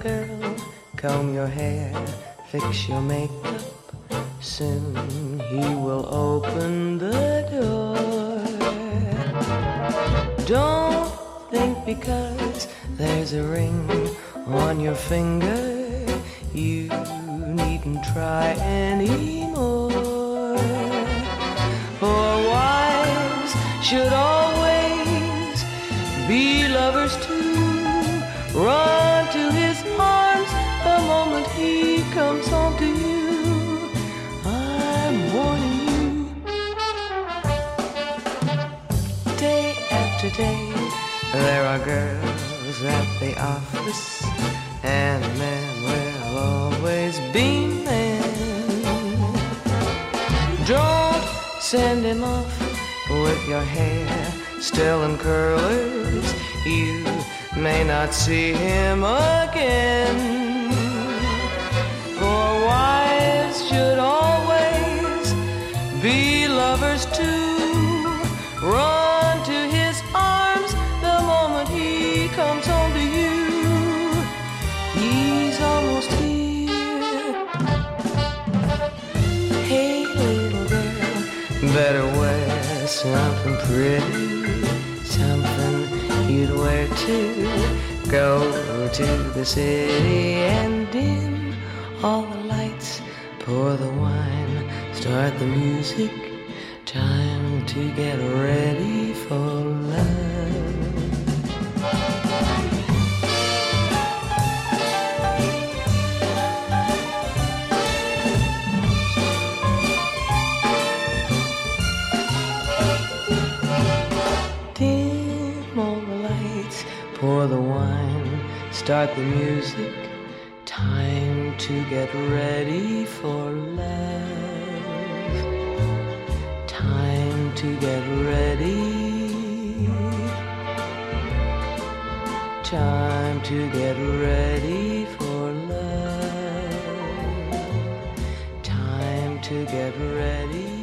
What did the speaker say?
girl, comb your hair, fix your makeup. Soon he will open the door. Don't think because there's a ring on your finger, you needn't try anymore. For wives should always be lovers too. Run comes home to you. I'm warning you. Day after day, there are girls at the office, and men will always be men. Don't send him off with your hair still in curlers. You may not see him again. Too. Run to his arms the moment he comes home to you. He's almost here. Hey, little girl, better wear something pretty, something you'd wear to go to the city and dim all the lights, pour the wine, start the music. Time to get ready for love. Dim all the lights, pour the wine, start the music. Time to get ready for love. To get ready. Time to get ready for love. Time to get ready.